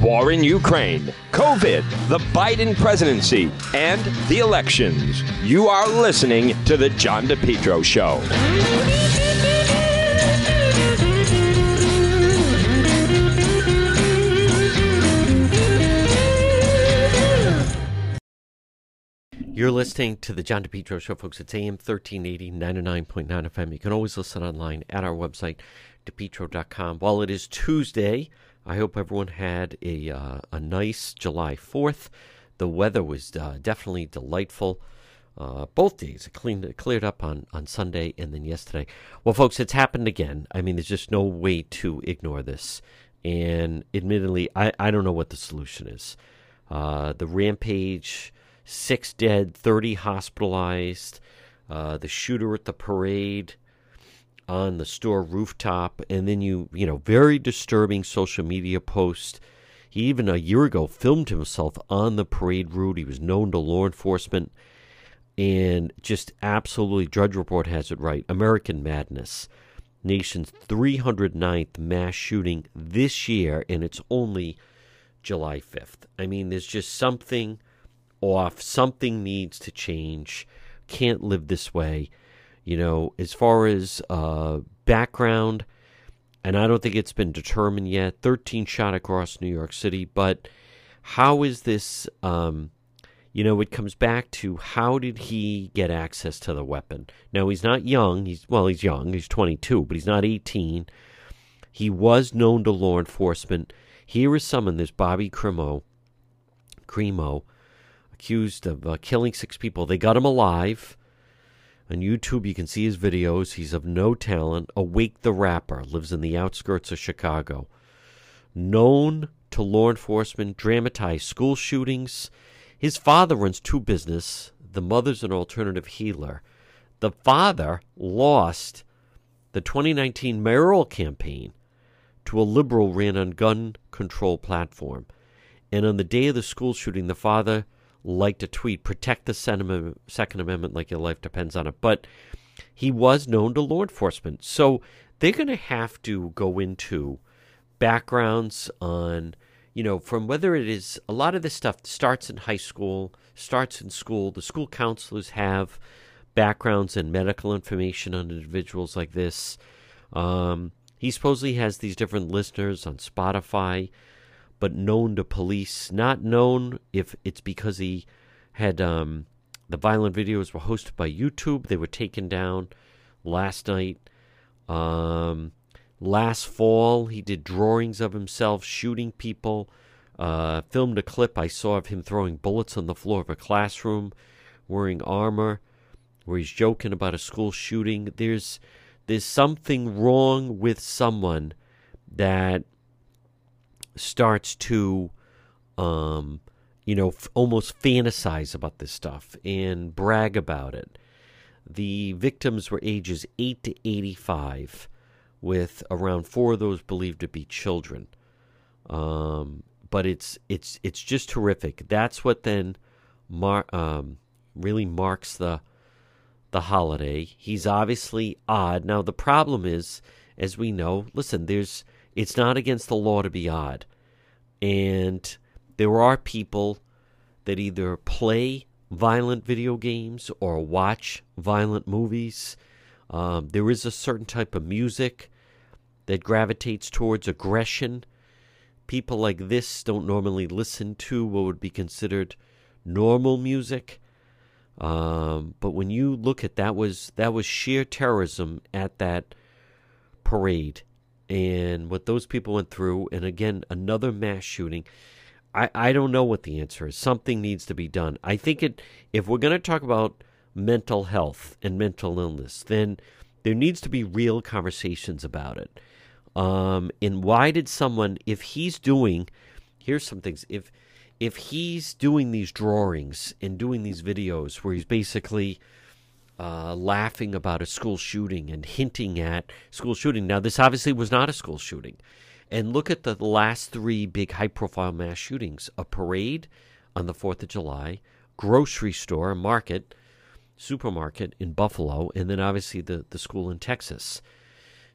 war in Ukraine, COVID, the Biden presidency, and the elections. You are listening to The John DePetro Show. You're listening to the John DePetro Show, folks. It's AM 1380, 99.9 FM. You can always listen online at our website, depetro.com. While it is Tuesday, I hope everyone had a, uh, a nice July 4th. The weather was uh, definitely delightful. Uh, both days. It cleaned, it cleared up on, on Sunday and then yesterday. Well, folks, it's happened again. I mean, there's just no way to ignore this. And admittedly, I, I don't know what the solution is. Uh, the rampage six dead, 30 hospitalized, uh, the shooter at the parade on the store rooftop, and then you, you know, very disturbing social media post. He even a year ago filmed himself on the parade route. He was known to law enforcement, and just absolutely, Drudge Report has it right. American madness. Nation's 309th mass shooting this year, and it's only July 5th. I mean, there's just something off. Something needs to change. Can't live this way. You know, as far as uh, background, and I don't think it's been determined yet. 13 shot across New York City, but how is this? Um, you know, it comes back to how did he get access to the weapon? Now he's not young. He's well, he's young. He's 22, but he's not 18. He was known to law enforcement. Here is someone, this Bobby Crimo, Crimo, accused of uh, killing six people. They got him alive. On YouTube, you can see his videos. He's of no talent. Awake the Rapper lives in the outskirts of Chicago. Known to law enforcement, dramatized school shootings. His father runs two business. The mother's an alternative healer. The father lost the 2019 mayoral campaign to a liberal ran on gun control platform. And on the day of the school shooting, the father liked to tweet, protect the Second Amendment like your life depends on it. But he was known to law enforcement. So they're going to have to go into backgrounds on, you know, from whether it is a lot of this stuff starts in high school, starts in school. The school counselors have backgrounds and medical information on individuals like this. Um, he supposedly has these different listeners on Spotify but known to police. Not known if it's because he had um, the violent videos were hosted by YouTube. They were taken down last night. Um, last fall, he did drawings of himself shooting people. Uh, filmed a clip I saw of him throwing bullets on the floor of a classroom, wearing armor, where he's joking about a school shooting. There's there's something wrong with someone that starts to, um, you know, f- almost fantasize about this stuff and brag about it. The victims were ages 8 to 85, with around four of those believed to be children. Um, but it's it's it's just horrific. That's what then mar- um, really marks the the holiday. He's obviously odd. Now the problem is, as we know, listen, there's it's not against the law to be odd. And there are people that either play violent video games or watch violent movies. Um, there is a certain type of music that gravitates towards aggression. People like this don't normally listen to what would be considered normal music. Um, but when you look at that was that was sheer terrorism at that parade, and what those people went through, and again, another mass shooting. I, I don't know what the answer is. Something needs to be done. I think it if we're going to talk about mental health and mental illness, then there needs to be real conversations about it. Um, and why did someone, if he's doing, here's some things. If if he's doing these drawings and doing these videos where he's basically uh, laughing about a school shooting and hinting at school shooting. Now, this obviously was not a school shooting. And look at the last three big high profile mass shootings a parade on the 4th of July, grocery store, market, supermarket in Buffalo, and then obviously the, the school in Texas.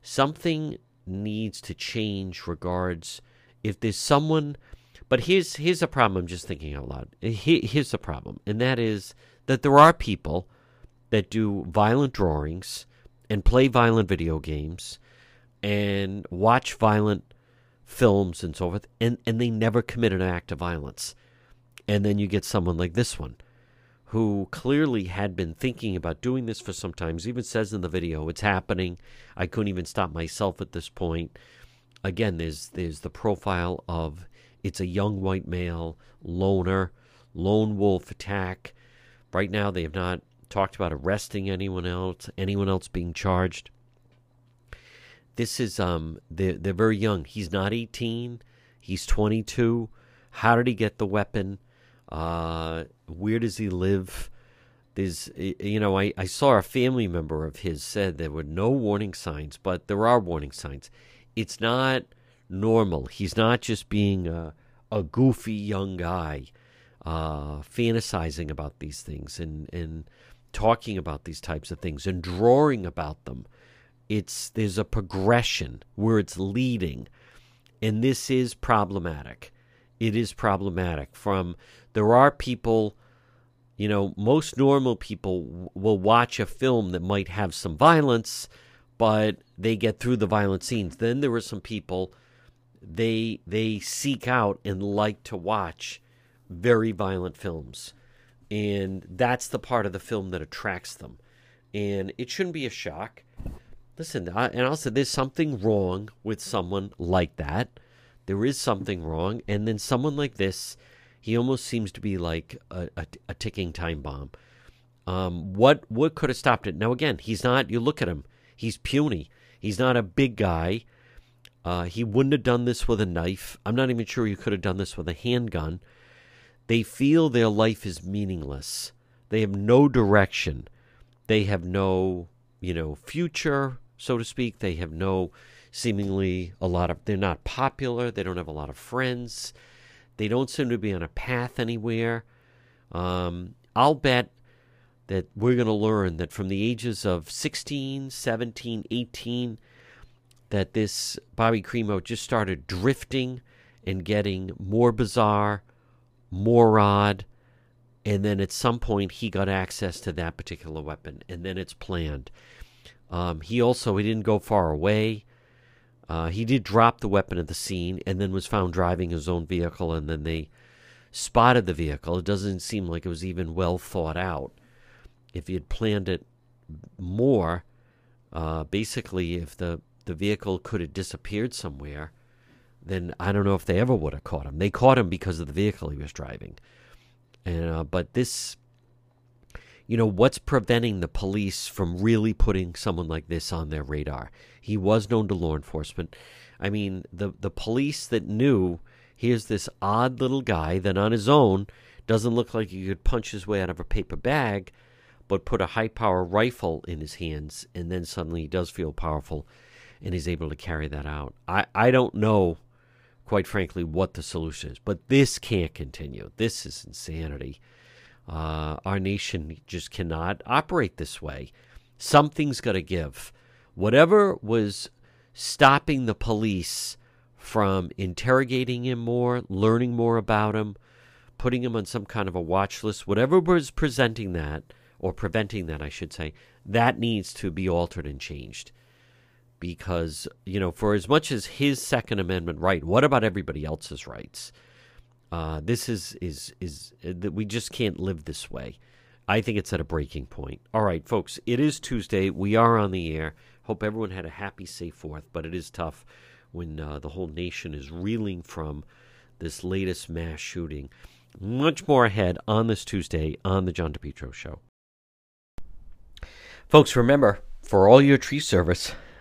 Something needs to change regards if there's someone But here's here's a problem. I'm just thinking out loud. Here, here's the problem, and that is that there are people that do violent drawings and play violent video games and watch violent films and so forth, and, and they never commit an act of violence. And then you get someone like this one, who clearly had been thinking about doing this for some time. Even says in the video, it's happening. I couldn't even stop myself at this point. Again, there's there's the profile of it's a young white male, loner, lone wolf attack. Right now they have not talked about arresting anyone else, anyone else being charged. This is um they're, they're very young. He's not 18. He's 22. How did he get the weapon? Uh, where does he live? There's, you know, I, I saw a family member of his said there were no warning signs, but there are warning signs. It's not normal. He's not just being a, a goofy young guy uh, fantasizing about these things and, and talking about these types of things and drawing about them. It's there's a progression where it's leading, and this is problematic. It is problematic. From there are people, you know, most normal people will watch a film that might have some violence, but they get through the violent scenes. Then there are some people they they seek out and like to watch very violent films and that's the part of the film that attracts them. And it shouldn't be a shock. Listen I, and i'll say there's something wrong with someone like that. There is something wrong. And then someone like this he almost seems to be like a, a, a ticking time bomb. Um, what what could have stopped it? Now again he's not you look at him. He's puny. He's not a big guy. Uh, he wouldn't have done this with a knife. I'm not even sure he could have done this with a handgun. They feel their life is meaningless. They have no direction. They have no, you know, future, so to speak. They have no, seemingly, a lot of, they're not popular. They don't have a lot of friends. They don't seem to be on a path anywhere. Um, I'll bet that we're going to learn that from the ages of 16, 17, 18, that this Bobby Crimo just started drifting and getting more bizarre, more odd, and then at some point he got access to that particular weapon, and then it's planned. Um, he also he didn't go far away. Uh, he did drop the weapon at the scene, and then was found driving his own vehicle, and then they spotted the vehicle. It doesn't seem like it was even well thought out. If he had planned it more, uh, basically, if the the vehicle could have disappeared somewhere, then I don't know if they ever would have caught him. They caught him because of the vehicle he was driving. And, uh, but this, you know, what's preventing the police from really putting someone like this on their radar? He was known to law enforcement. I mean, the the police that knew here's this odd little guy that on his own doesn't look like he could punch his way out of a paper bag, but put a high power rifle in his hands, and then suddenly he does feel powerful and he's able to carry that out. I, I don't know, quite frankly, what the solution is, but this can't continue. This is insanity. Uh, our nation just cannot operate this way. Something's got to give. Whatever was stopping the police from interrogating him more, learning more about him, putting him on some kind of a watch list, whatever was presenting that, or preventing that, I should say, that needs to be altered and changed because you know for as much as his second amendment right what about everybody else's rights? Uh, this is is is uh, that we just can't live this way. I think it's at a breaking point. All right folks it is tuesday. We are on the air. Hope everyone had a happy safe fourth but it is tough when uh, the whole nation is reeling from this latest mass shooting. Much more ahead on this tuesday on the john depetro show. Folks remember for all your tree service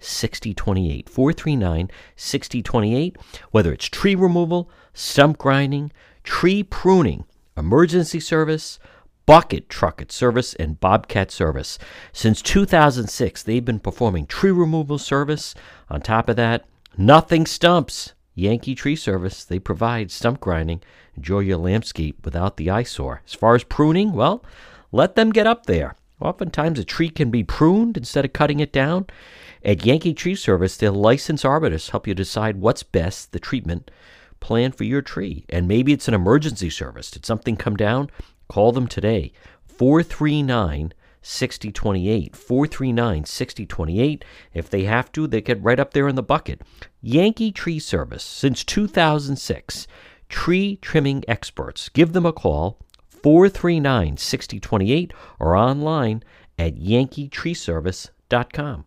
6028. 439 6028. Whether it's tree removal, stump grinding, tree pruning, emergency service, Bucket Trucket Service and Bobcat Service. Since 2006, they've been performing tree removal service. On top of that, nothing stumps. Yankee Tree Service, they provide stump grinding. Enjoy your landscape without the eyesore. As far as pruning, well, let them get up there. Oftentimes, a tree can be pruned instead of cutting it down. At Yankee Tree Service, their licensed arborists help you decide what's best, the treatment plan for your tree. And maybe it's an emergency service. Did something come down? Call them today. 439 6028. 439 6028. If they have to, they get right up there in the bucket. Yankee Tree Service, since 2006. Tree trimming experts. Give them a call, 439 6028, or online at yankeetreeservice.com.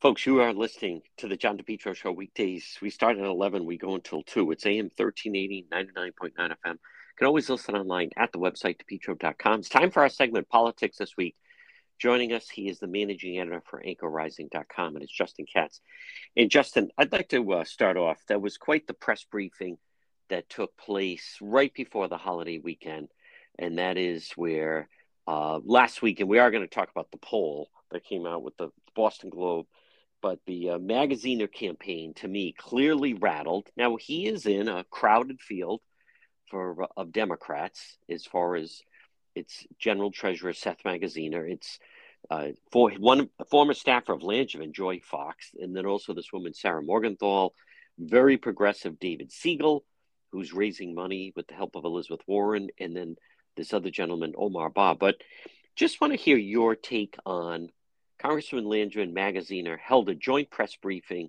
Folks, you are listening to the John DePetro Show weekdays. We start at 11, we go until 2. It's AM 1380, 99.9 FM. You can always listen online at the website, depetro.com. It's time for our segment, Politics This Week. Joining us, he is the managing editor for anchorrising.com, and it's Justin Katz. And Justin, I'd like to uh, start off. That was quite the press briefing that took place right before the holiday weekend, and that is where uh, last week, and we are going to talk about the poll that came out with the Boston Globe – but the uh, Magaziner campaign to me clearly rattled. Now he is in a crowded field for of Democrats as far as its general treasurer Seth Magaziner. It's uh, for one former staffer of Langevin, Joy Fox, and then also this woman Sarah Morgenthau, very progressive David Segal, who's raising money with the help of Elizabeth Warren, and then this other gentleman Omar Bah. But just want to hear your take on Congressman Langevin Magaziner held a joint press briefing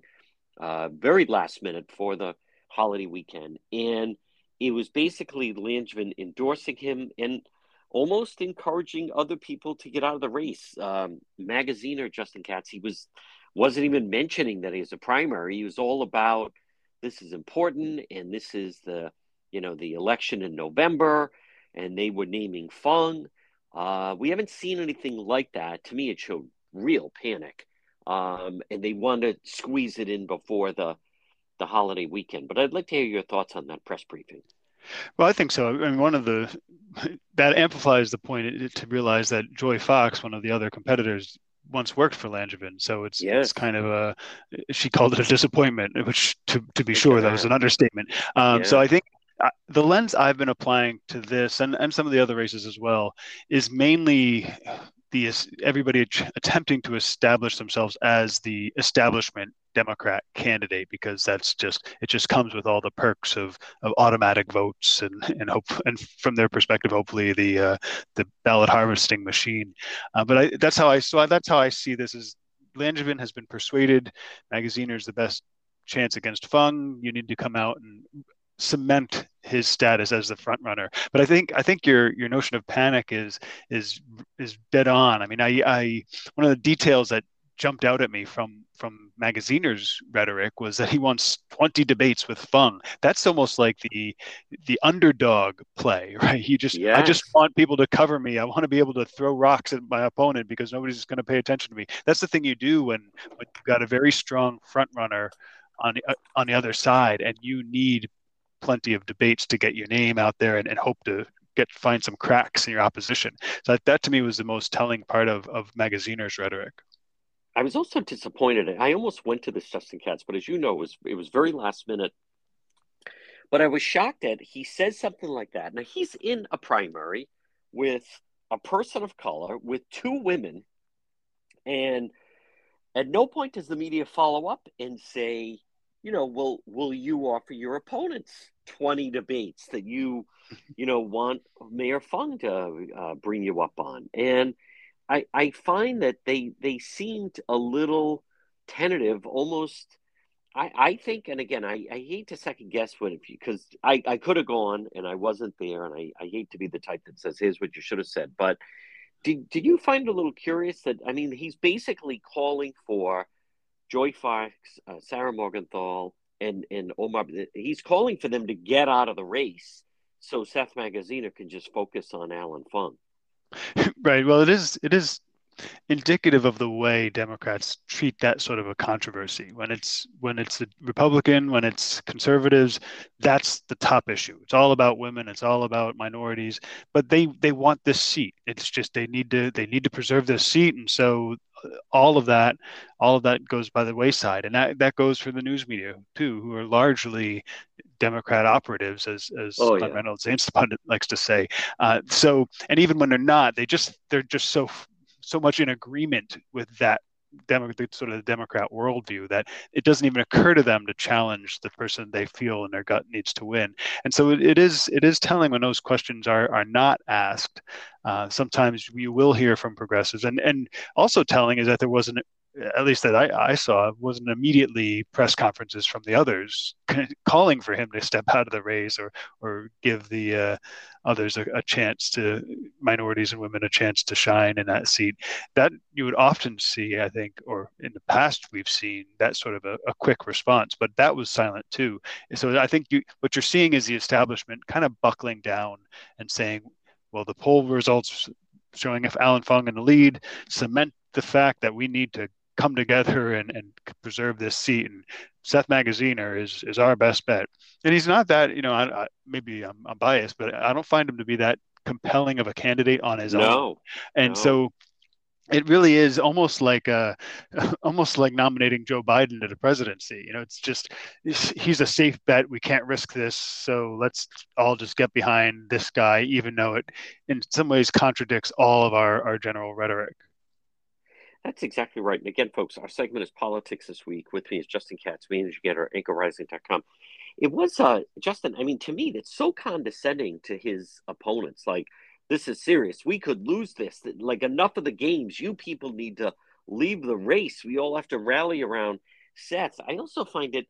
uh, very last minute for the holiday weekend. And it was basically Langevin endorsing him and almost encouraging other people to get out of the race. Um, Magaziner Justin Katz, he was wasn't even mentioning that he he's a primary. He was all about this is important and this is the you know the election in November, and they were naming Fung. Uh, we haven't seen anything like that. To me, it showed real panic, um, and they want to squeeze it in before the the holiday weekend. But I'd like to hear your thoughts on that press briefing. Well, I think so. I mean, one of the that amplifies the point to realize that Joy Fox, one of the other competitors, once worked for Langevin, so it's yes. it's kind of a she called it a disappointment, which to to be sure that was an understatement. Um, yeah. So I think the lens I've been applying to this and and some of the other races as well is mainly the everybody attempting to establish themselves as the establishment Democrat candidate because that's just it just comes with all the perks of, of automatic votes and and hope and from their perspective hopefully the uh, the ballot harvesting machine. Uh, but I, that's how I so that's how I see this is Langevin has been persuaded. Magaziner is the best chance against Fung. You need to come out and cement his status as the front runner. But I think I think your your notion of panic is is is dead on. I mean, I I one of the details that jumped out at me from from Magaziner's rhetoric was that he wants 20 debates with Fung. That's almost like the the underdog play, right? You just yes. I just want people to cover me. I want to be able to throw rocks at my opponent because nobody's going to pay attention to me. That's the thing you do when when you've got a very strong front runner on the, uh, on the other side and you need plenty of debates to get your name out there and, and hope to get find some cracks in your opposition. So that, that to me was the most telling part of of Magaziner's rhetoric. I was also disappointed. I almost went to this Justin Katz, but as you know, it was it was very last minute. But I was shocked that he says something like that. Now he's in a primary with a person of color, with two women, and at no point does the media follow up and say, you know, will will you offer your opponents 20 debates that you, you know, want Mayor Fung to uh, bring you up on? And I I find that they they seemed a little tentative, almost. I, I think, and again, I, I hate to second guess what if you because I, I could have gone and I wasn't there, and I, I hate to be the type that says, here's what you should have said. But did, did you find a little curious that, I mean, he's basically calling for Joy Fox, uh, Sarah Morgenthau, and and Omar. He's calling for them to get out of the race so Seth Magaziner can just focus on Allan Fung. Right. Well, it is it is indicative of the way Democrats treat that sort of a controversy. When it's when it's a Republican, when it's conservatives, that's the top issue. It's all about women. It's all about minorities. But they they want this seat. It's just they need to they need to preserve this seat, and so uh, all of that all of that goes by the wayside and that, that goes for the news media too who are largely democrat operatives as as oh, yeah. reynolds pundit likes to say uh, so and even when they're not they just they're just so so much in agreement with that Demo- sort of the Democrat worldview that it doesn't even occur to them to challenge the person they feel in their gut needs to win. And so it, it is it is telling when those questions are are not asked. Uh, sometimes you will hear from progressives, and and also telling is that there wasn't at least that I, I saw, wasn't immediately press conferences from the others calling for him to step out of the race or or give the uh, others a, a, chance to minorities and women a chance to shine in that seat. That you would often see, I think, or in the past we've seen that sort of a, a quick response, but that was silent too. So I think you, what you're seeing is the establishment kind of buckling down and saying, well, the poll results showing if Allan Fung in the lead cement the fact that we need to come together and, and preserve this seat. And Seth Magaziner is is our best bet. And he's not that, you know, I, I, maybe I'm, I'm, biased, but I don't find him to be that compelling of a candidate on his no, own. And no. so it really is almost like uh, almost like nominating Joe Biden to the presidency. You know, it's just he's a safe bet. We can't risk this, so let's all just get behind this guy, even though it in some ways contradicts all of our our general rhetoric. That's exactly right. And again, folks, our segment is politics this week. With me is Justin Katz, managing editor, at anchorrising.com. It was uh, Justin. I mean, to me, that's so condescending to his opponents. Like, this is serious. We could lose this. Like, enough of the games. You people need to leave the race. We all have to rally around Seth. I also find it,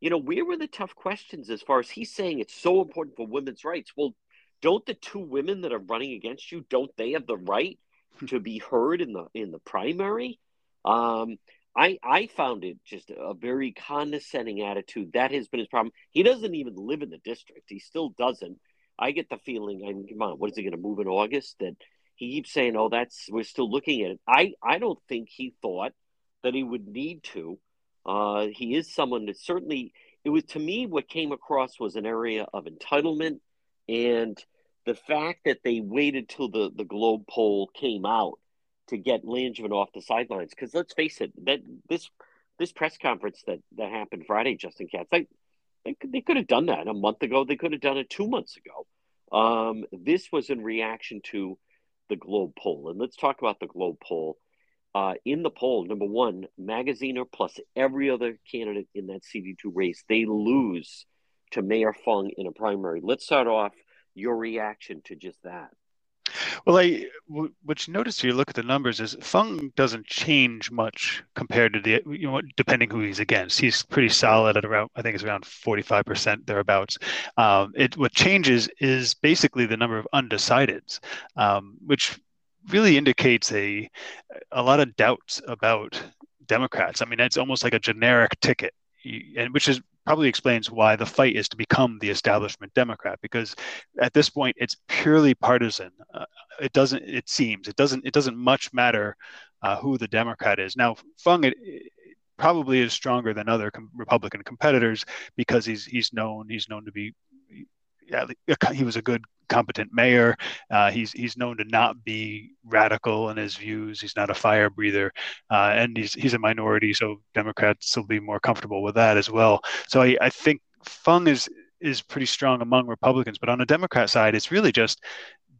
you know, where were the tough questions as far as he's saying it's so important for women's rights? Well, don't the two women that are running against you, don't they have the right to be heard in the in the primary. Um, I I found it just a very condescending attitude. That has been his problem. He doesn't even live in the district. He still doesn't. I get the feeling. I mean, come on, what is he going to move in August? That he keeps saying, "Oh, that's we're still looking at it." I I don't think he thought that he would need to. Uh, he is someone that certainly it was to me what came across was an area of entitlement and the fact that they waited till the, the Globe poll came out to get Langevin off the sidelines, because let's face it, that this this press conference that, that happened Friday, Justin Katz, they, they, they could have done that a month ago. They could have done it two months ago. Um, this was in reaction to the Globe poll. And let's talk about the Globe poll. Uh, in the poll, number one, Magaziner plus every other candidate in that CD2 race, they lose to Mayor Fung in a primary. Let's start off your reaction to just that. Well, I what you notice if you look at the numbers is Fung doesn't change much compared to the you know depending who he's against. He's pretty solid at around I think it's around forty five percent thereabouts. Um, it what changes is basically the number of undecideds, um, which really indicates a a lot of doubts about Democrats. I mean, it's almost like a generic ticket, and which is probably explains why the fight is to become the establishment Democrat because at this point it's purely partisan. Uh, it doesn't. It seems it doesn't. It doesn't much matter uh, who the Democrat is. Now Fung it, it probably is stronger than other com- Republican competitors because he's he's known he's known to be yeah, he was a good, competent mayor. Uh, he's he's known to not be radical in his views. He's not a fire breather, uh, and he's he's a minority, so Democrats will be more comfortable with that as well. So I, I think Fung is is pretty strong among Republicans, but on the Democrat side, it's really just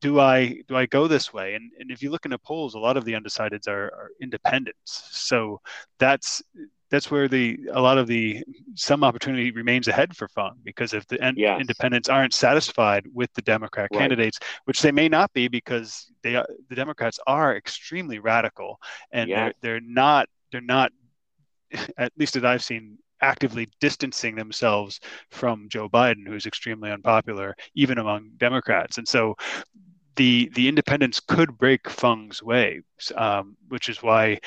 do I do I go this way? And and if you look in the polls, a lot of the undecideds are, are independents. So that's that's where the a lot of the some opportunity remains ahead for Fung because if the yes. independents aren't satisfied with the Democrat right. candidates, which they may not be because they are, the Democrats are extremely radical and yes. they're, they're not they're not at least as I've seen actively distancing themselves from Joe Biden, who's extremely unpopular even among Democrats. And so the the independents could break Fung's way, um, which is why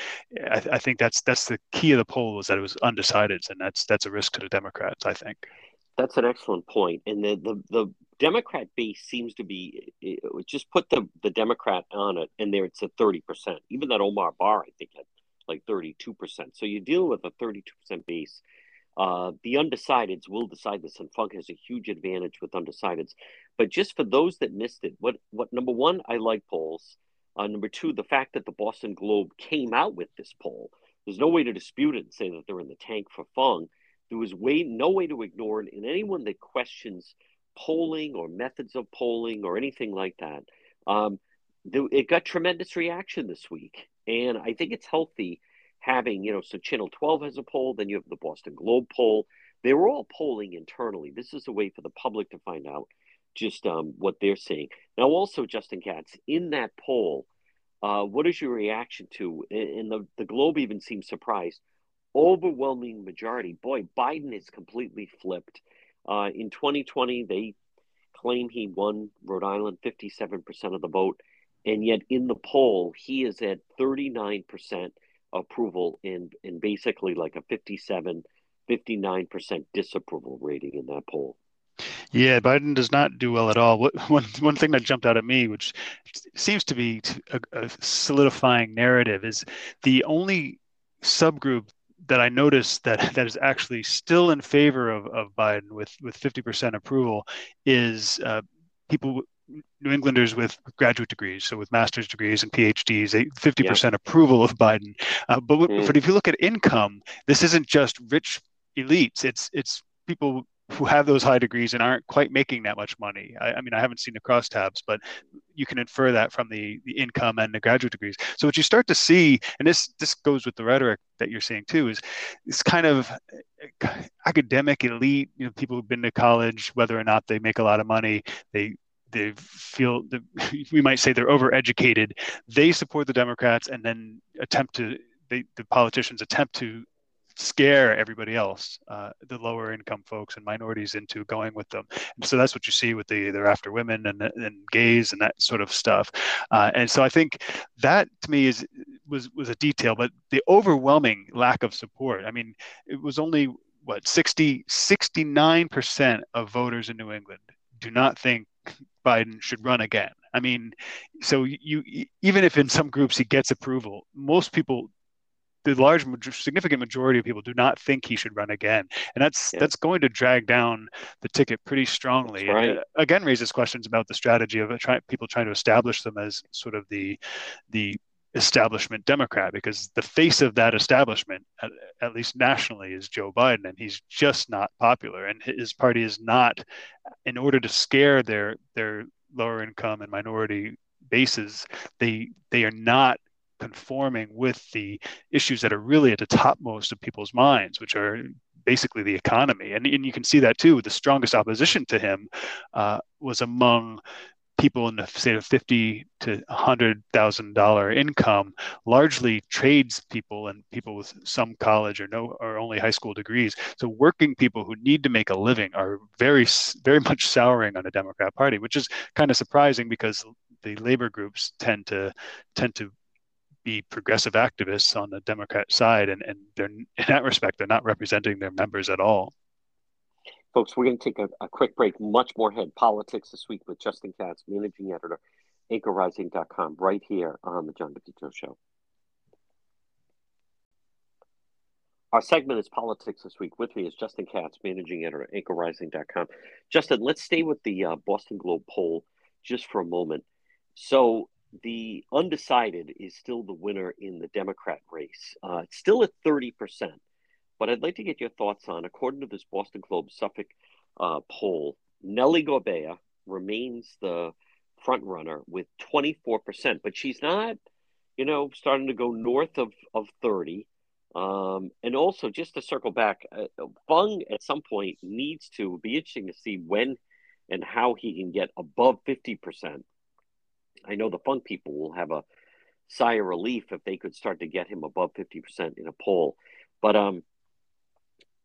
I, th- I, think that's that's the key of the poll is that it was undecided, and that's that's a risk to the Democrats. I think that's an excellent point. And the the, the Democrat base seems to be just put the the Democrat on it, and there it's at thirty percent. Even that Omar Bah, I think, had like thirty two percent. So you deal with a thirty two percent base. Uh, the undecideds will decide this, and Fung has a huge advantage with undecideds. But just for those that missed it, what what number one, I like polls. Uh, number two, the fact that the Boston Globe came out with this poll. There's no way to dispute it and say that they're in the tank for Fung. There was way no way to ignore it, and anyone that questions polling or methods of polling or anything like that, um, it got tremendous reaction this week, and I think it's healthy having you know. So Channel 12 has a poll, then you have the Boston Globe poll. They were all polling internally. This is a way for the public to find out just um, what they're seeing. Now, also, Justin Katz, in that poll, uh, what is your reaction to? And the, the Globe even seems surprised overwhelming majority. Boy, Biden is completely flipped. Uh, in 2020, they claim he won Rhode Island 57% of the vote. And yet in the poll, he is at 39% approval and, and basically like a 57, 59% disapproval rating in that poll. Yeah, Biden does not do well at all. What, one one thing that jumped out at me, which seems to be a, a solidifying narrative, is the only subgroup that I noticed that that is actually still in favor of, of Biden with with 50% approval is uh, people New Englanders with graduate degrees, so with master's degrees and PhDs, 50% yeah. approval of Biden. Uh, but, mm. but if you look at income, this isn't just rich elites; it's it's people who have those high degrees and aren't quite making that much money. I, I, mean, I haven't seen the crosstabs, but you can infer that from the, the income and the graduate degrees. So what you start to see, and this this goes with the rhetoric that you're seeing too, is this kind of academic elite, you know, people who've been to college, whether or not they make a lot of money, they they feel that we might say they're overeducated. They support the Democrats and then attempt to they, the politicians attempt to scare everybody else, uh, the lower income folks and minorities, into going with them. And so that's what you see with the they're after women and, and gays and that sort of stuff. Uh, and so I think that to me is was was a detail, but the overwhelming lack of support. I mean, it was only what 60 69% of voters in New England do not think Biden should run again. I mean, so you even if in some groups he gets approval, most people the large significant majority of people do not think he should run again and that's yeah. that's going to drag down the ticket pretty strongly right. and, uh, again raises questions about the strategy of try, people trying to establish them as sort of the the establishment democrat because the face of that establishment at, at least nationally is joe biden and he's just not popular and his party is not in order to scare their their lower income and minority bases they they are not conforming with the issues that are really at the topmost of people's minds, which are basically the economy. And, and you can see that too. The strongest opposition to him uh, was among people in the say of fifty to hundred thousand dollar income, largely tradespeople and people with some college or no or only high school degrees. So working people who need to make a living are very very much souring on the Democrat Party, which is kind of surprising because the labor groups tend to tend to be progressive activists on the Democrat side, and, and they're in that respect they're not representing their members at all. Folks, we're going to take a, a quick break. Much more head politics this week with Justin Katz, managing editor, anchorrising.com, right here on the John DePetro Show. Our segment is politics this week. With me is Justin Katz, managing editor, anchorrising.com. Justin, let's stay with the uh, Boston Globe poll just for a moment. So the undecided is still the winner in the Democrat race. Uh, it's still at 30%. But I'd like to get your thoughts on, according to this Boston Globe Suffolk uh, poll, Nellie Gorbea remains the front runner with 24%, but she's not, you know, starting to go north of, of 30. Um, and also, just to circle back, uh, Fung at some point needs to be interesting to see when and how he can get above 50% I know the Fung people will have a sigh of relief if they could start to get him above 50% in a poll. But um,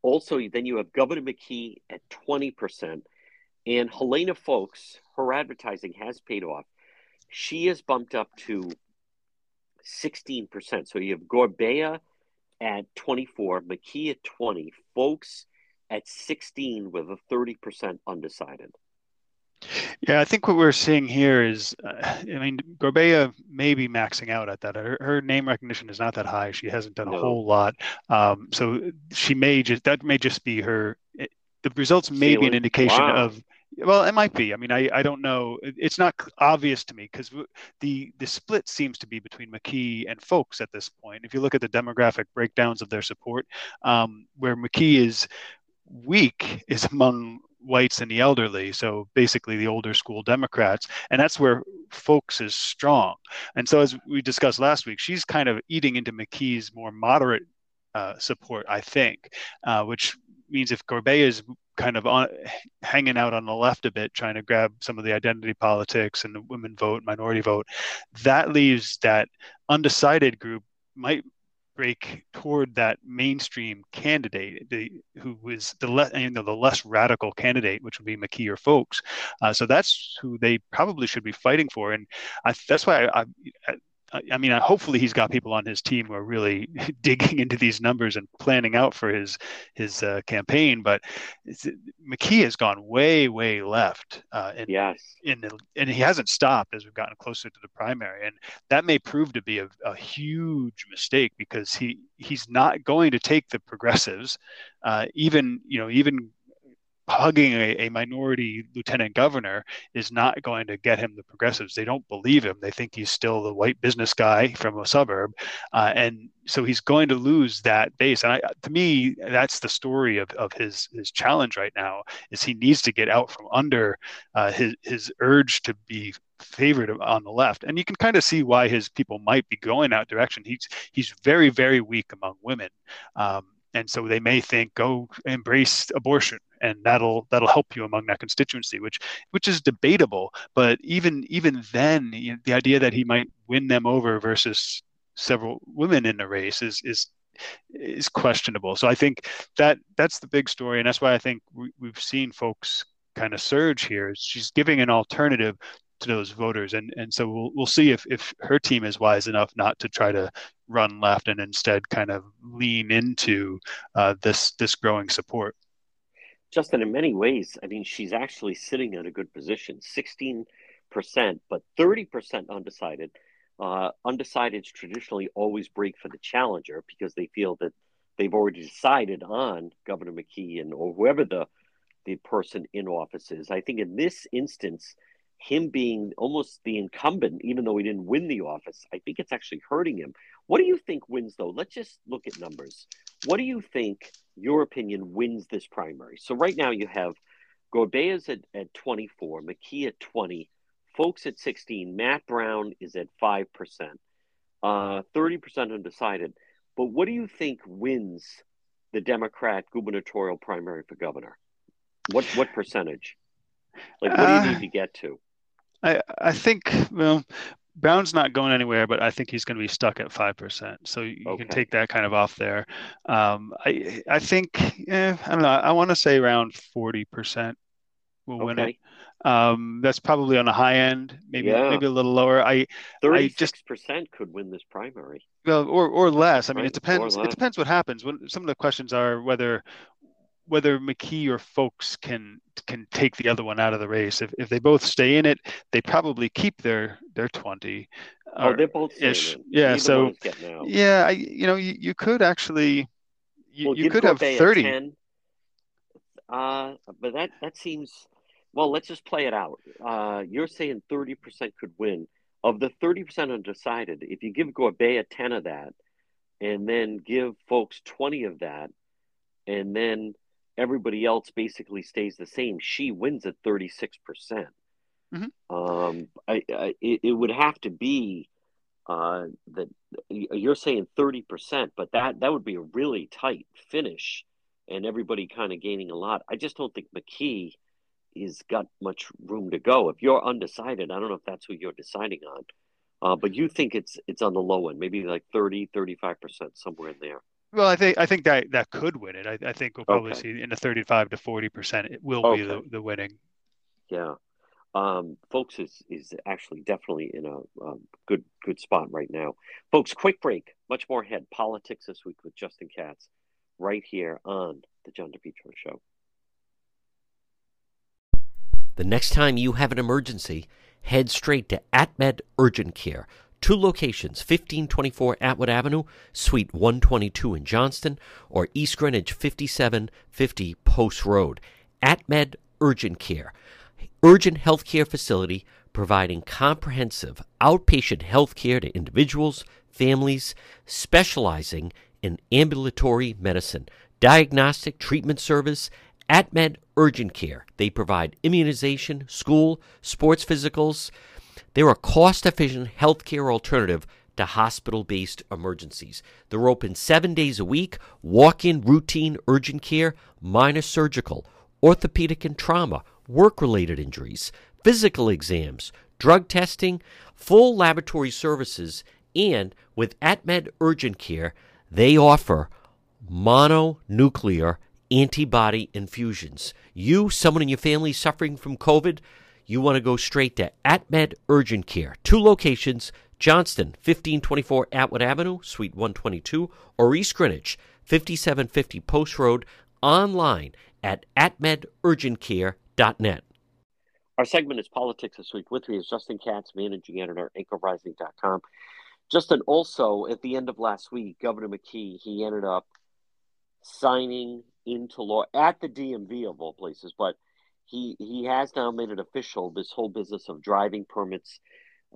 also, then you have Governor McKee at 20%. And Helena Foulkes, her advertising has paid off. She is bumped up to 16%. So you have Gorbea at 24, McKee at 20, Foulkes at 16 with a 30% undecided. Yeah, I think what we're seeing here is, uh, I mean, Gorbea may be maxing out at that. Her, her, name recognition is not that high. She hasn't done no. a whole lot, um, so she may just that may just be her. It, the results may Feeling. be an indication wow. of. Well, it might be. I mean, I, I don't know. It's not obvious to me because the the split seems to be between McKee and Foulkes at this point. If you look at the demographic breakdowns of their support, um, where McKee is weak is among whites and the elderly, so basically the older school Democrats, and that's where Foulkes is strong. And so, as we discussed last week, she's kind of eating into McKee's more moderate uh, support, I think, uh, which means if Gorbea is kind of on, hanging out on the left a bit, trying to grab some of the identity politics and the women vote, minority vote, that leaves that undecided group might break toward that mainstream candidate, the, who was the less, you know, the less radical candidate, which would be McKee or Foulkes. Uh, so that's who they probably should be fighting for, and I, that's why I, I, I mean, hopefully he's got people on his team who are really digging into these numbers and planning out for his his uh, campaign. But McKee has gone way, way left. Uh, in, yes. In the, and he hasn't stopped as we've gotten closer to the primary, and that may prove to be a, a huge mistake because he he's not going to take the progressives, uh, even you know even hugging a, a, minority lieutenant governor is not going to get him the progressives. They don't believe him. They think he's still the white business guy from a suburb, uh, and so he's going to lose that base. And I, to me, that's the story of, of his his challenge right now. Is he needs to get out from under uh, his his urge to be favored on the left, and you can kind of see why his people might be going that direction. He's he's very very weak among women. Um, and so they may think go embrace abortion and that'll that'll help you among that constituency which which is debatable but even even then you know, the idea that he might win them over versus several women in the race is is is questionable. So i think that that's the big story and that's why i think we, we've seen Foulkes kind of surge here. She's giving an alternative to those voters and and so we'll we'll see if if her team is wise enough not to try to run left and instead kind of lean into uh, this this growing support Justin, in many ways, I mean, she's actually sitting in a good position 16%, but 30% undecided. Uh, undecideds traditionally always break for the challenger because they feel that they've already decided on Governor McKee and or whoever the the person in office is. I think in this instance, him being almost the incumbent, even though he didn't win the office, I think it's actually hurting him. What do you think wins, though? Let's just look at numbers. What do you think, your opinion, wins this primary? So right now you have Gorbea's at, at 24, McKee at 20, Foulkes at 16, Matt Brown is at 5%, uh, 30% undecided. But what do you think wins the Democrat gubernatorial primary for governor? What what percentage? Like, what do you need uh, to get to? I I think well, Brown's not going anywhere, but I think he's going to be stuck at five percent. So you okay. can take that kind of off there. Um, I I think eh, I don't know. I want to say around forty percent will okay. win it. Um, that's probably on the high end, maybe yeah. maybe a little lower. I thirty six percent could win this primary. Well, or or less. I mean, right. it depends. It depends what happens. When some of the questions are whether whether McKee or Foulkes can can take the other one out of the race. If, if they both stay in it, they probably keep their their twenty. Oh, they're both ish. Yeah. Neither so yeah, I, you know, you, you could actually you, well, you could have thirty. 10, uh, but that that seems well. Let's just play it out. Uh, you're saying thirty percent could win. Of the thirty percent undecided, if you give Gorbea ten of that, and then give Foulkes twenty of that, and then everybody else basically stays the same. She wins at 36%. percent mm hmm um, I, I, it, it, would have to be uh, that you're saying 30%, but that, that would be a really tight finish and everybody kind of gaining a lot. I just don't think McKee is got much room to go. If you're undecided, I don't know if that's who you're deciding on. Uh, but you think it's it's on the low end, maybe like 30, 35%, somewhere in there. Well, I think I think that that could win it. I, I think we'll probably okay. see in the thirty-five to forty percent. It will okay. be the, the winning. Yeah, um, Foulkes is is actually definitely in a um, good good spot right now. Folks, quick break. Much more head politics this week with Justin Katz, right here on the John DePetro Show. The next time you have an emergency, head straight to AtMed Urgent Care. Two locations 1524 Atwood Avenue, Suite 122 in Johnston, or East Greenwich 5750 Post Road. AtMed Urgent Care. Urgent healthcare facility providing comprehensive outpatient health care to individuals, families, specializing in ambulatory medicine, diagnostic treatment service, AtMed Urgent Care. They provide immunization, school, sports physicals. They're a cost efficient healthcare alternative to hospital based emergencies. They're open seven days a week, walk in routine urgent care, minor surgical, orthopedic and trauma, work related injuries, physical exams, drug testing, full laboratory services, and with AtMed Urgent Care, they offer monoclonal antibody infusions. You, someone in your family suffering from COVID, you want to go straight to AtMed Urgent Care. Two locations Johnston, 1524 Atwood Avenue, Suite 122, or East Greenwich, 5750 Post Road, online at atmedurgentcare.net. Our segment is Politics This Week. With me is Justin Katz, managing editor, anchorrising.com. Justin, also at the end of last week, Governor McKee, he ended up signing into law at the DMV of all places, but he he has now made it official this whole business of driving permits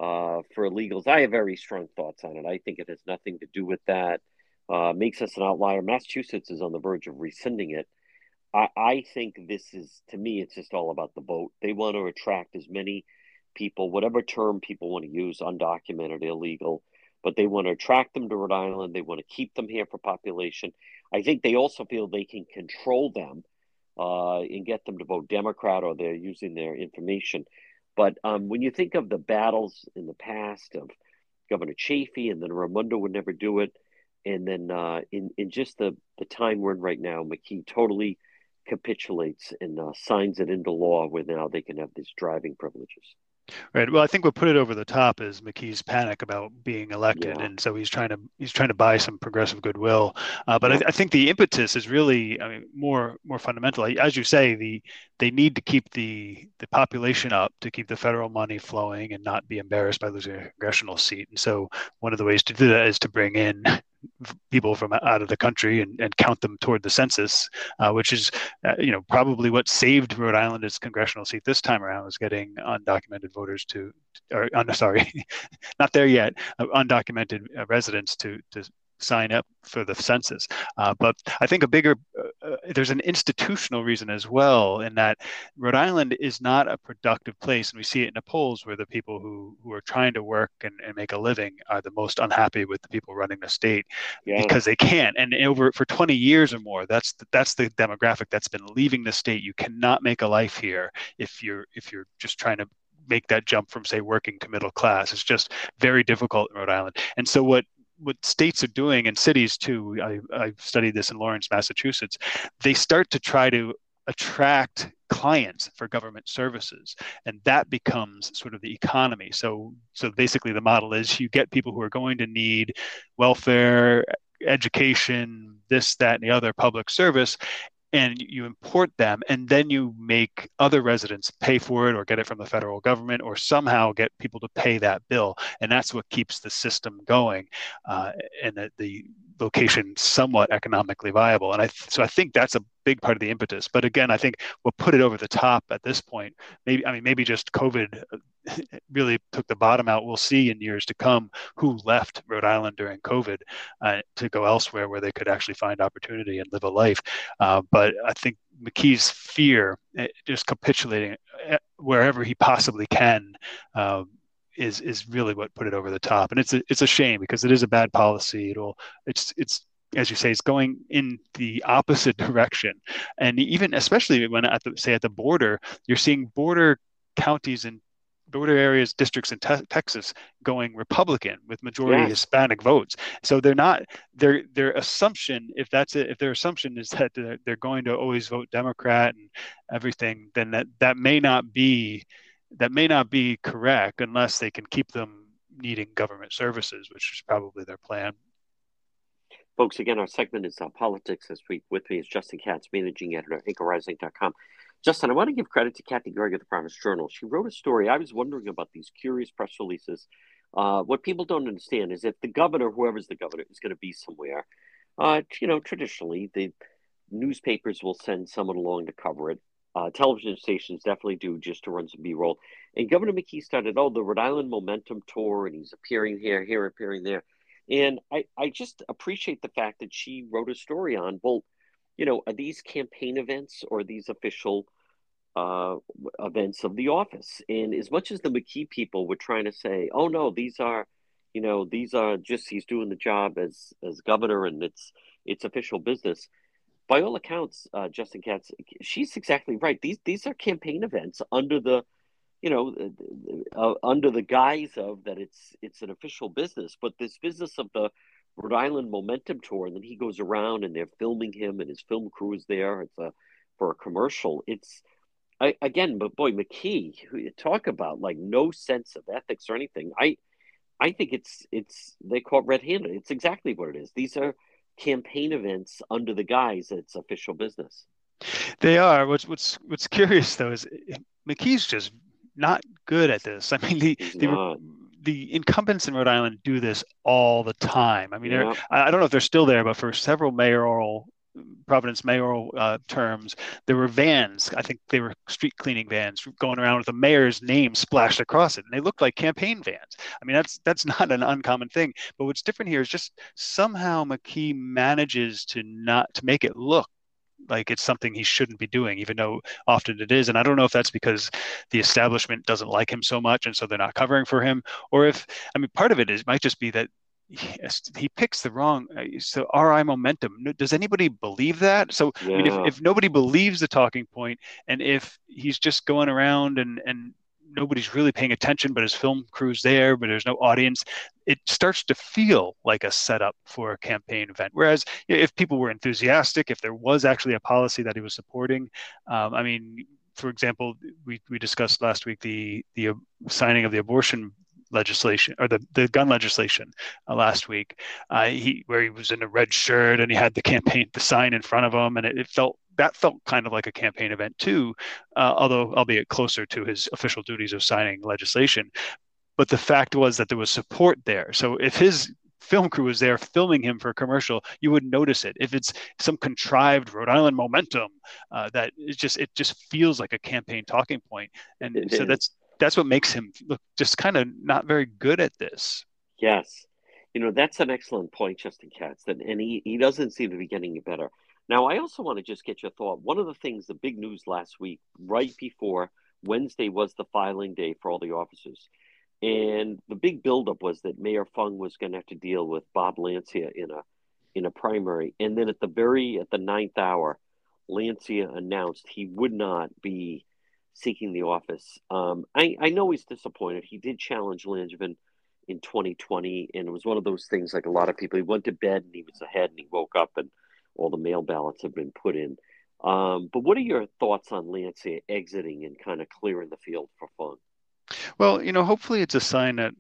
uh, for illegals. I have very strong thoughts on it. I think it has nothing to do with that. Uh, makes us an outlier. Massachusetts is on the verge of rescinding it. I, I think this is, to me, it's just all about the boat. They want to attract as many people, whatever term people want to use, undocumented, illegal, but they want to attract them to Rhode Island. They want to keep them here for population. I think they also feel they can control them uh, and get them to vote Democrat or they're using their information. But um, when you think of the battles in the past of Governor Chafee and then Raimondo would never do it, and then uh, in in just the the time we're in right now, McKee totally capitulates and uh, signs it into law where now they can have these driving privileges. Right. Well, I think what put it over the top is McKee's panic about being elected, yeah. and so he's trying to he's trying to buy some progressive goodwill. Uh, but. I, I, think the impetus is really, I mean, more more fundamental. As you say, the they need to keep the the population up to keep the federal money flowing and not be embarrassed by losing a congressional seat. And so one of the ways to do that is to bring in people from out of the country and, and count them toward the census, uh, which is, uh, you know, probably what saved Rhode Island its congressional seat this time around was getting undocumented voters to, or uh, sorry, not there yet, uh, undocumented uh, residents to to sign up for the census. Uh, but I think a bigger, uh, uh, there's an institutional reason as well in that Rhode Island is not a productive place. And we see it in the polls where the people who, who are trying to work and, and make a living are the most unhappy with the people running the state yeah. because they can't. And over for 20 years or more, that's the, that's the demographic that's been leaving the state. You cannot make a life here if you're if you're just trying to make that jump from say working to middle class it's just very difficult in rhode island and so what what states are doing and cities too I, i've studied this in lawrence massachusetts they start to try to attract clients for government services and that becomes sort of the economy. So so basically the model is you get people who are going to need welfare education this that and the other public service and you import them and then you make other residents pay for it or get it from the federal government or somehow get people to pay that bill. And that's what keeps the system going uh, and the, the location somewhat economically viable and I so I think that's a big part of the impetus but again I think what put it over the top at this point maybe I mean maybe just COVID really took the bottom out. We'll see in years to come who left Rhode Island during COVID uh, to go elsewhere where they could actually find opportunity and live a life. Uh, but I think McKee's fear, eh, just capitulating eh, wherever he possibly can. Um, is is really what put it over the top, and it's a it's a shame because it is a bad policy. It'll it's it's as you say, it's going in the opposite direction. And even especially when at the say at the border, you're seeing border counties and border areas, districts in te- Texas going Republican with majority. Hispanic votes. So they're not their their assumption, if that's it, if their assumption is that they're going to always vote Democrat and everything, then that that may not be that may not be correct unless they can keep them needing government services, which is probably their plan. Folks, again, our segment is uh, politics this week. With me is Justin Katz, managing editor, anchorrising.com. Justin, I want to give credit to Kathy Gregg at the Providence Journal. She wrote a story. I was wondering about these curious press releases. Uh, what people don't understand is if the governor, whoever's the governor, is going to be somewhere, uh, you know, traditionally the newspapers will send someone along to cover it. Uh, television stations definitely do just to run some B-roll. And Governor McKee started, oh, the Rhode Island Momentum Tour, and he's appearing here, here, appearing there. And I, I just appreciate the fact that she wrote a story on, well, you know, are these campaign events or these official uh, events of the office? And as much as the McKee people were trying to say, oh, no, these are, you know, these are just, he's doing the job as, as governor and it's, it's official business by all accounts, uh, Justin Katz, she's exactly right. These these are campaign events under the, you know, uh, uh, under the guise of that it's it's an official business. But this business of the Rhode Island Momentum Tour, and then he goes around and they're filming him and his film crew is there. It's a for a commercial. It's I, again, but boy, McKee, who you talk about like no sense of ethics or anything. I I think it's it's they call it red-handed. It's exactly what it is. These are campaign events under the guise that it's official business. They are. What's what's what's curious though is McKee's just not good at this. I mean, the the, the, incumbents in Rhode Island do this all the time. I mean, yeah. I don't know if they're still there, but for several mayoral Providence mayoral uh, terms, there were vans. I think they were street cleaning vans going around with the mayor's name splashed across it, and they looked like campaign vans. I mean, that's that's not an uncommon thing. But what's different here is just somehow McKee manages to not to make it look like it's something he shouldn't be doing, even though often it is. And I don't know if that's because the establishment doesn't like him so much, and so they're not covering for him, or if I mean, part of it is might just be that yes, he picks the wrong. Uh, so RI momentum. Does anybody believe that? So yeah. I mean, if, if nobody believes the talking point, and if he's just going around and and nobody's really paying attention, but his film crew's there, but there's no audience, it starts to feel like a setup for a campaign event. Whereas if people were enthusiastic, if there was actually a policy that he was supporting, um, I mean, for example, we, we discussed last week the the signing of the abortion legislation or the, the gun legislation uh, last week. Uh, he where he was in a red shirt and he had the campaign the sign in front of him, and it, it felt that felt kind of like a campaign event too, uh, although albeit closer to his official duties of signing legislation. But the fact was that there was support there. So if his film crew was there filming him for a commercial, you would notice it. If it's some contrived Rhode Island momentum, uh, that it just it just feels like a campaign talking point, and it so is. that's that's what makes him look just kind of not very good at this. Yes. You know, that's an excellent point, Justin Katz. That and he, he doesn't seem to be getting better. Now, I also want to just get your thought. One of the things, the big news last week, right before Wednesday was the filing day for all the officers. And the big buildup was that Mayor Fung was going to have to deal with Bob Lancia in a in a primary. And then at the very at the ninth hour, Lancia announced he would not be seeking the office. Um, I, I know he's disappointed. He did challenge Langevin in 2020, and it was one of those things like a lot of people. He went to bed and he was ahead, and he woke up and all the mail ballots have been put in. Um, but what are your thoughts on Lancia exiting and kind of clearing the field for Fung? Well, you know, hopefully it's a sign that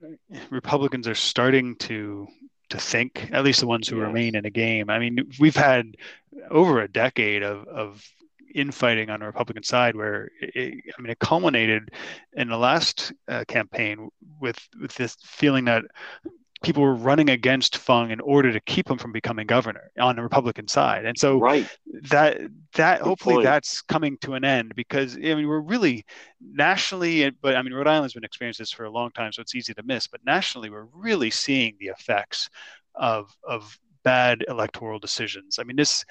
Republicans are starting to to think, at least the ones who remain in a game. I mean, we've had over a decade of, of infighting on the Republican side, where it, I mean, it culminated in the last uh, campaign with with this feeling that people were running against Fung in order to keep him from becoming governor on the Republican side, and so right. that that Good hopefully point. that's coming to an end because I mean we're really nationally, but I mean Rhode Island's been experiencing this for a long time, so it's easy to miss. But nationally, we're really seeing the effects of of bad electoral decisions. I mean, this,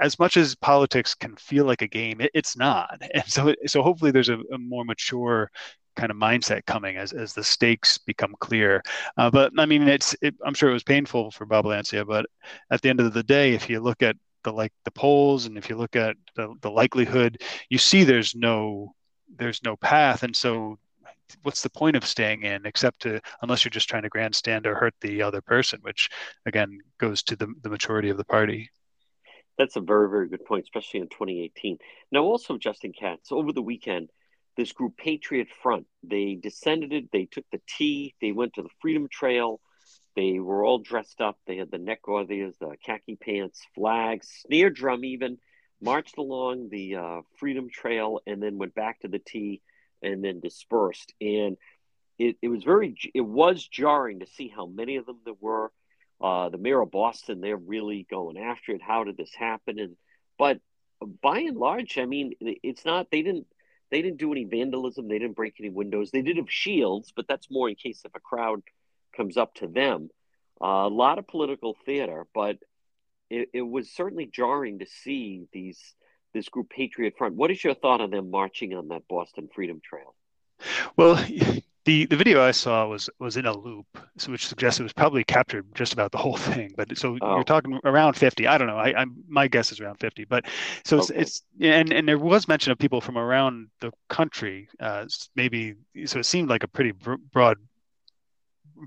as much as politics can feel like a game, it, it's not. And so, so hopefully, there's a, a, more mature kind of mindset coming as, as the stakes become clear. Uh, but I mean, it's it, I'm sure it was painful for Bob Lancia, but at the end of the day, if you look at the like the polls and if you look at the, the likelihood, you see there's no there's no path, and so what's the point of staying in except to unless you're just trying to grandstand or hurt the other person which again goes to the, the maturity of the party. That's a very very good point especially in 2018 now also justin katz over the weekend this group patriot front they descended it they took the t they went to the freedom trail they were all dressed up they had the neck gauzes the khaki pants flags snare drum even marched along the uh, Freedom Trail, and then went back to the T, and then dispersed. And it, it was very it was jarring to see how many of them there were. Uh, the mayor of Boston, they're really going after it. How did this happen? And but by and large, I mean, it's not they didn't they didn't do any vandalism. They didn't break any windows. They did have shields, but that's more in case if a crowd comes up to them. Uh, a lot of political theater, but it, it was certainly jarring to see these this group Patriot Front. What is your thought on them marching on that Boston Freedom Trail? Well, the the video I saw was was in a loop, which suggests it was probably captured just about the whole thing. But so oh. you're talking around 50. I don't know. I, I'm my guess is around 50. But so it's, okay. it's and and there was mention of people from around the country. Uh, maybe so it seemed like a pretty broad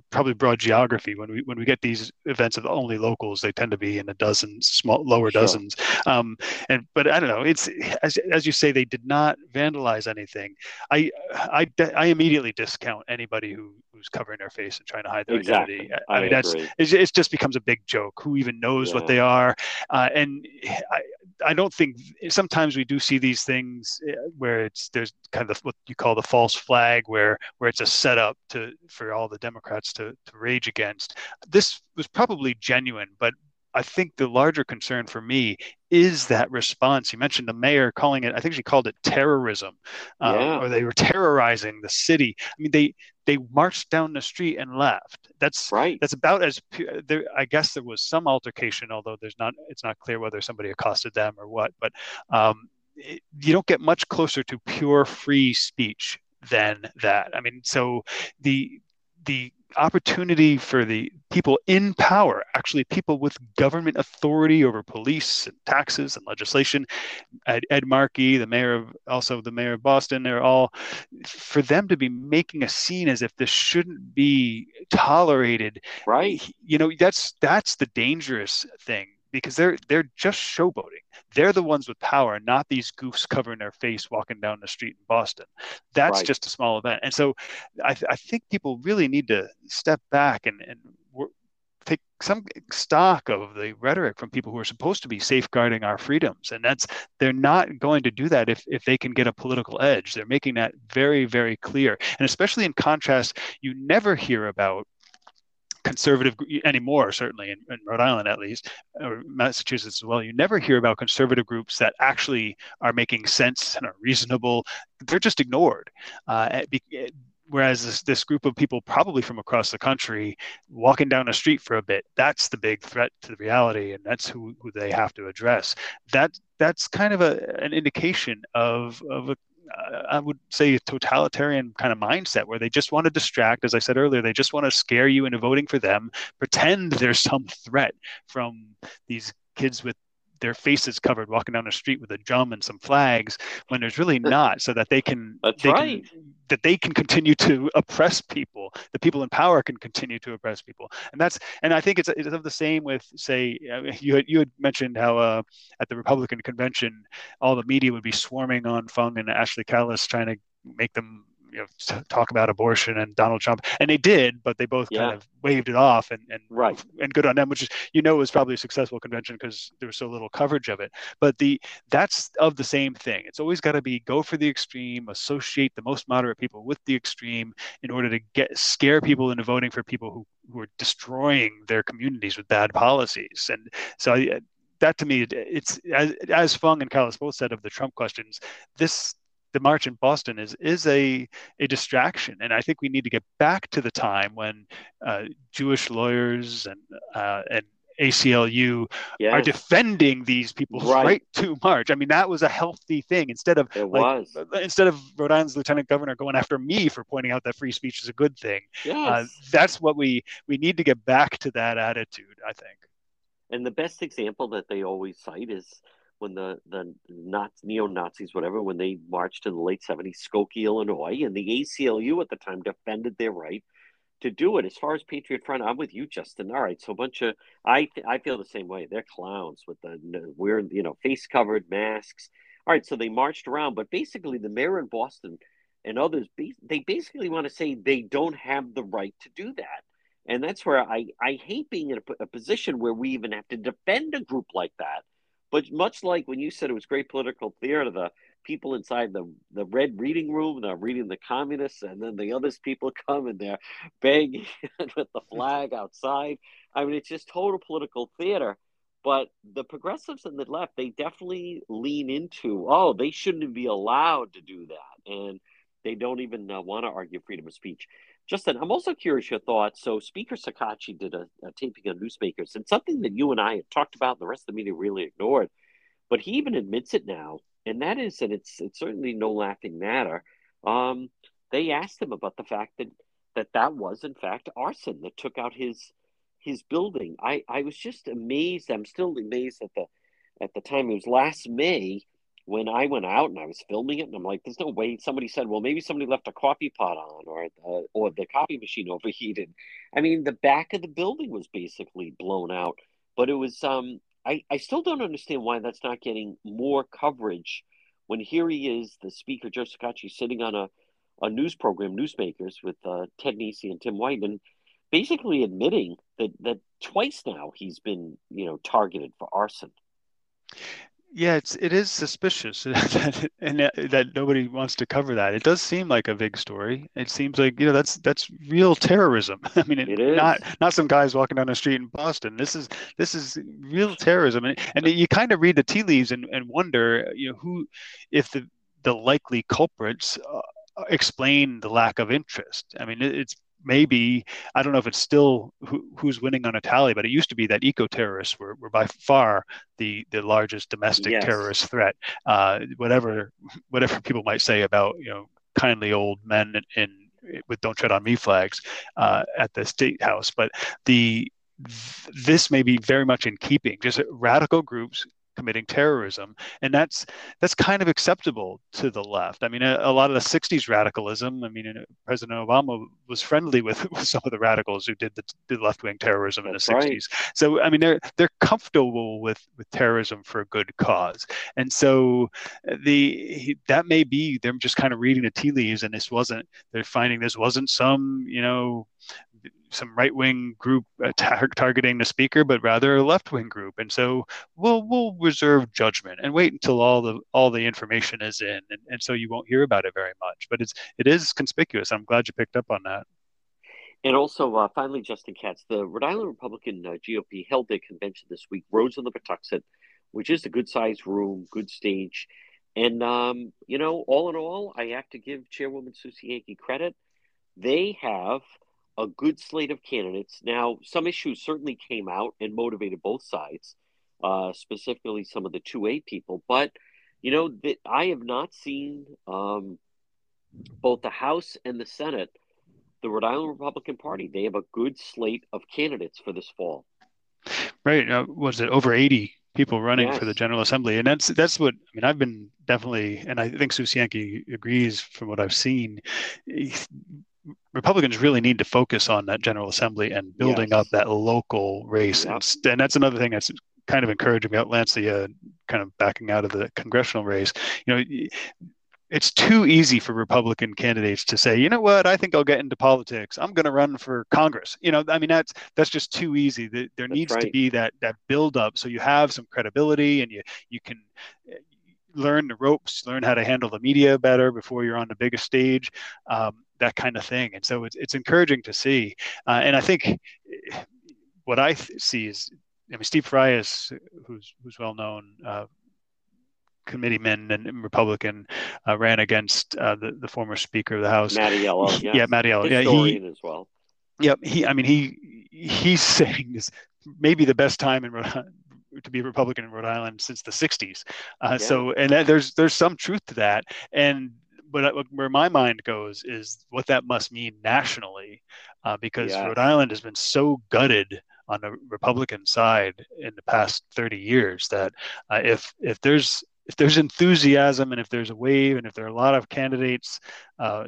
probably broad geography when we when we get these events of only locals they tend to be in the dozens small lower sure. dozens um, and but i don't know it's as, as you say they did not vandalize anything i i i immediately discount anybody who who's covering their face and trying to hide their exactly. identity i, I mean that's it's, it just becomes a big joke who even knows yeah. what they are uh, and I, I don't think sometimes we do see these things eh, where it's there's kind of what you call the false flag where where it's a setup to for all the Democrats to to rage against. This was probably genuine, but I think the larger concern for me is that response. You mentioned the mayor calling it, I think she called it terrorism, uh, yeah. or they were terrorizing the city. I mean, they they marched down the street and left. That's right. That's about as there. I guess there was some altercation, although there's not. It's not clear whether somebody accosted them or what. But um, it, you don't get much closer to pure free speech than that. I mean, so the the opportunity for the people in power, actually people with government authority over police and taxes and legislation, Ed, Ed Markey, the mayor of also the mayor of Boston, they're all for them to be making a scene as if this shouldn't be tolerated. Right. You know, that's that's the dangerous thing because they're they're just showboating. They're the ones with power, not these goofs covering their face walking down the street in Boston. That's right. just a small event, and so I, I, think people really need to step back and and take some stock of the rhetoric from people who are supposed to be safeguarding our freedoms and that's they're not going to do that if, if they can get a political edge they're making that very very clear and especially in contrast you never hear about conservative anymore, certainly in, in, Rhode Island at least, or Massachusetts as well. You never hear about conservative groups that actually are making sense and are reasonable. They're just ignored. Uh, whereas this, this group of people, probably from across the country, walking down a street for a bit, that's the big threat to the reality, and that's who, who they have to address. That that's kind of a, an indication of, of a I would say, a totalitarian kind of mindset where they just want to distract. As I said earlier, they just want to scare you into voting for them, pretend there's some threat from these kids with their faces covered walking down the street with a drum and some flags when there's really not so that they can That's they right. Can, that they can continue to oppress people the people in power can continue to oppress people and that's and i think it's it's of the same with say you had you had mentioned how uh, at the republican convention all the media would be swarming on fung and ashley Kalus trying to make them you know talk about abortion and Donald Trump, and they did, but they both yeah. kind of waved it off, and and right and good on them, which is you know was probably a successful convention because there was so little coverage of it. But the that's of the same thing. It's always got to be go for the extreme, associate the most moderate people with the extreme in order to get scare people into voting for people who who are destroying their communities with bad policies, and so. I, that to me, it's as, as Fung and Kalus both said of the Trump questions. This the march in Boston is is a a distraction, and I think we need to get back to the time when uh, Jewish lawyers and uh, and ACLU yes. are defending these people's right. right. to march. I mean, that was a healthy thing. Instead of it like, was uh, instead of Rhode Island's lieutenant governor going after me for pointing out that free speech is a good thing. Yes. Uh, that's what we we need to get back to that attitude. I think. And the best example that they always cite is when the the neo Nazis, whatever, when they marched in the late seventies, Skokie, Illinois, and the ACLU at the time defended their right to do it. As far as Patriot Front, I'm with you, Justin. All right, so a bunch of I I feel the same way. They're clowns with the weird, you know, face covered masks. All right, so they marched around, but basically the mayor in Boston and others, they basically want to say they don't have the right to do that. And that's where I, I hate being in a, a position where we even have to defend a group like that But much like when you said it was great political theater, the people inside the the red reading room, they're reading the communists, and then the others people come and they're begging with the flag outside. I mean, it's just total political theater. But the progressives and the left, they definitely lean into, oh, they shouldn't be allowed to do that. And they don't even uh, want to argue freedom of speech. Justin, I'm also curious your thoughts. So, Speaker Shekarchi did a, a taping on newsmakers, and something that you and I had talked about, and the rest of the media really ignored. But he even admits it now, and that is that it's it's certainly no laughing matter. Um, they asked him about the fact that that that was in fact arson that took out his his building. I I was just amazed. I'm still amazed at the at the time. It was last May when I went out and I was filming it, and I'm like, "There's no way." Somebody said, "Well, maybe somebody left a coffee pot on, or uh, or the coffee machine overheated." I mean, the back of the building was basically blown out, but it was. Um, I I still don't understand why that's not getting more coverage. When here he is, the speaker Joe Shekarchi, sitting on a a news program, Newsmakers, with uh, Ted Nesi and Tim Whiteman, basically admitting that that twice now he's been you know targeted for arson. Yeah, it's it is suspicious that, and that nobody wants to cover that. It does seem like a big story. It seems like you know that's that's real terrorism. I mean, it, it is not not some guys walking down the street in Boston. This is this is real terrorism, and, and you kind of read the tea leaves and, and wonder, you know, who, if the the likely culprits uh, explain the lack of interest. I mean, it, it's maybe I don't know if it's still who, who's winning on a tally, but it used to be that eco terrorists were, were by far the the largest domestic yes. terrorist threat. Uh, whatever whatever people might say about you know kindly old men in, in with "Don't Tread on Me" flags uh, at the state house, but the this may be very much in keeping. Just radical groups committing terrorism. And that's that's kind of acceptable to the left. I mean a, a lot of the 60s radicalism i mean uh, president obama was friendly with, with some of the radicals who did the, the left-wing terrorism that's in the 60s right. so i mean they're they're comfortable with with terrorism for a good cause. And so uh, the that may be them just kind of reading the tea leaves and this wasn't they're finding this wasn't some you know some right wing group tar- targeting the speaker, but rather a left wing group. And so we'll we'll reserve judgment and wait until all the all the information is in, and, and so you won't hear about it very much. But it's it is conspicuous. I'm glad you picked up on that. And also, uh, finally, Justin Katz, the Rhode Island Republican uh, GOP held their convention this week, Rhodes on the Pawtuxet, which is a good sized room, good stage. And, um, you know, all in all, I have to give Chairwoman Sue Cienki credit. They have a good slate of candidates. Now, some issues certainly came out and motivated both sides, uh, specifically some of the 2A people. But, you know, that I have not seen um, both the House and the Senate, the Rhode Island Republican Party, they have a good slate of candidates for this fall. Right. Uh, was it over 80 people running yes. for the General Assembly? And that's that's what I mean. I've been definitely, and I think Sue Cienki agrees from what I've seen. Republicans really need to focus on that General Assembly and building yes. up that local race. Yep. And, and, that's another thing that's kind of encouraging about Lancia uh, kind of backing out of the congressional race. You know, it's too easy for Republican candidates to say, you know what, I think I'll get into politics. I'm going to run for Congress. You know, I mean, that's that's just too easy. There that's needs right. to be that that build up so you have some credibility and you you can learn the ropes, learn how to handle the media better before you're on the biggest stage. Um, that kind of thing. And so it's, it's encouraging to see. Uh, and I think what I th- see is, I mean, Steve Frias, who's who's well known uh, committeeman and Republican, uh, ran against uh, the the former Speaker of the House, Mattiello. Yes. Yeah, Matty Mattiello. Yeah, he as well. Yep. He. I mean, he he's saying this maybe the best time in Rhode to be a Republican in Rhode Island since the 60s. Uh, yeah. So, and that, there's there's some truth to that. And but where my mind goes is what that must mean nationally, uh, because yes. Rhode Island has been so gutted on the Republican side in the past 30 years that uh, if if there's if there's enthusiasm and if there's a wave and if there are a lot of candidates uh,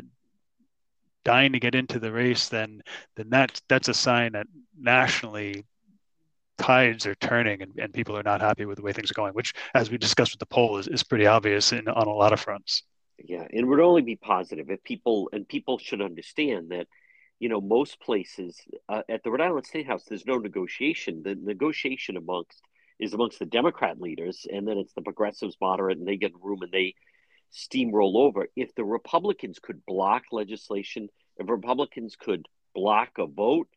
dying to get into the race, then then that that's a sign that nationally tides are turning and, and people are not happy with the way things are going, which, as we discussed with the poll, is, is pretty obvious in, on a lot of fronts. Yeah, and it would only be positive if people and people should understand that, you know, most places uh, at the Rhode Island State House, there's no negotiation. The negotiation amongst is amongst the Democrat leaders, and then it's the progressives, moderate, and they get room and they steamroll over. If the Republicans could block legislation, if Republicans could block a vote,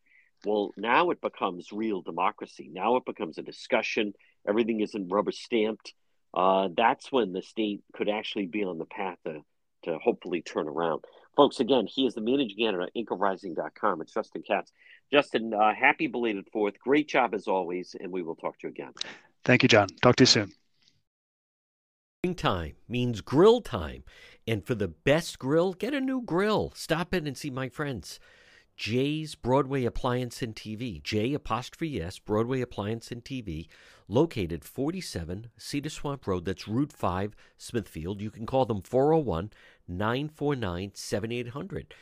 well, now it becomes real democracy. Now it becomes a discussion. Everything isn't rubber stamped. Uh, that's when the state could actually be on the path to, to hopefully turn around. Folks, again, he is the managing editor at anchorrising.com. It's Justin Katz. Justin, uh, happy belated fourth. Great job as always, and we will talk to you again. Thank you, John. Talk to you soon. Time means grill time. And for the best grill, get a new grill. Stop in and see my friends. Jay's Broadway Appliance and TV. J apostrophe S, Broadway Appliance and TV, located 47 Cedar Swamp Road. That's Route 5, Smithfield. You can call them 401 949 7800.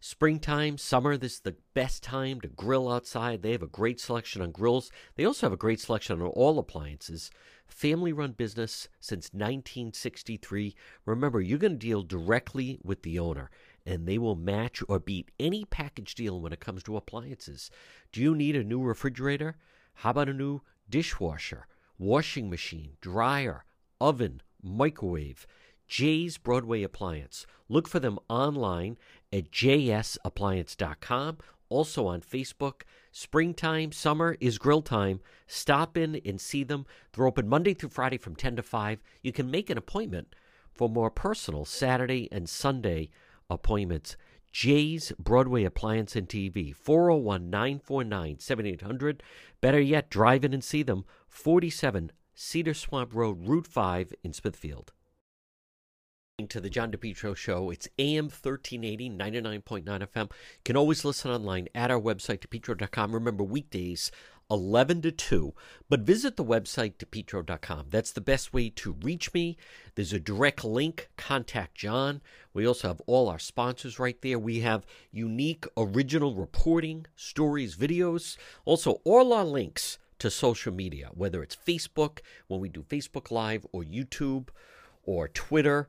Springtime, summer, this is the best time to grill outside. They have a great selection on grills. They also have a great selection on all appliances. Family run business since 1963. Remember, you're going to deal directly with the owner and they will match or beat any package deal when it comes to appliances. Do you need a new refrigerator? How about a new dishwasher, washing machine, dryer, oven, microwave? Jay's Broadway Appliance. Look for them online at jsappliance.com, also on Facebook. Springtime, summer is grill time. Stop in and see them. They're open Monday through Friday from 10 to 5. You can make an appointment for more personal Saturday and Sunday appointments. Jay's Broadway Appliance and TV, 401 949 7800. Better yet, drive in and see them, 47 Cedar Swamp Road, Route 5 in Smithfield. To the John DePetro Show. It's AM 1380, 99.9 FM. You can always listen online at our website, depetro.com. Remember, weekdays, 11 to 2. But visit the website, depetro.com. That's the best way to reach me. There's a direct link, contact John. We also have all our sponsors right there. We have unique original reporting, stories, videos, also all our links to social media, whether it's Facebook, when we do Facebook Live, or YouTube, or Twitter.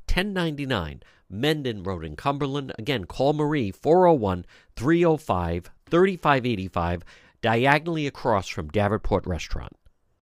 1099 Mendon Road in Cumberland. Again, call Marie 401 305 3585, diagonally across from Davenport Restaurant.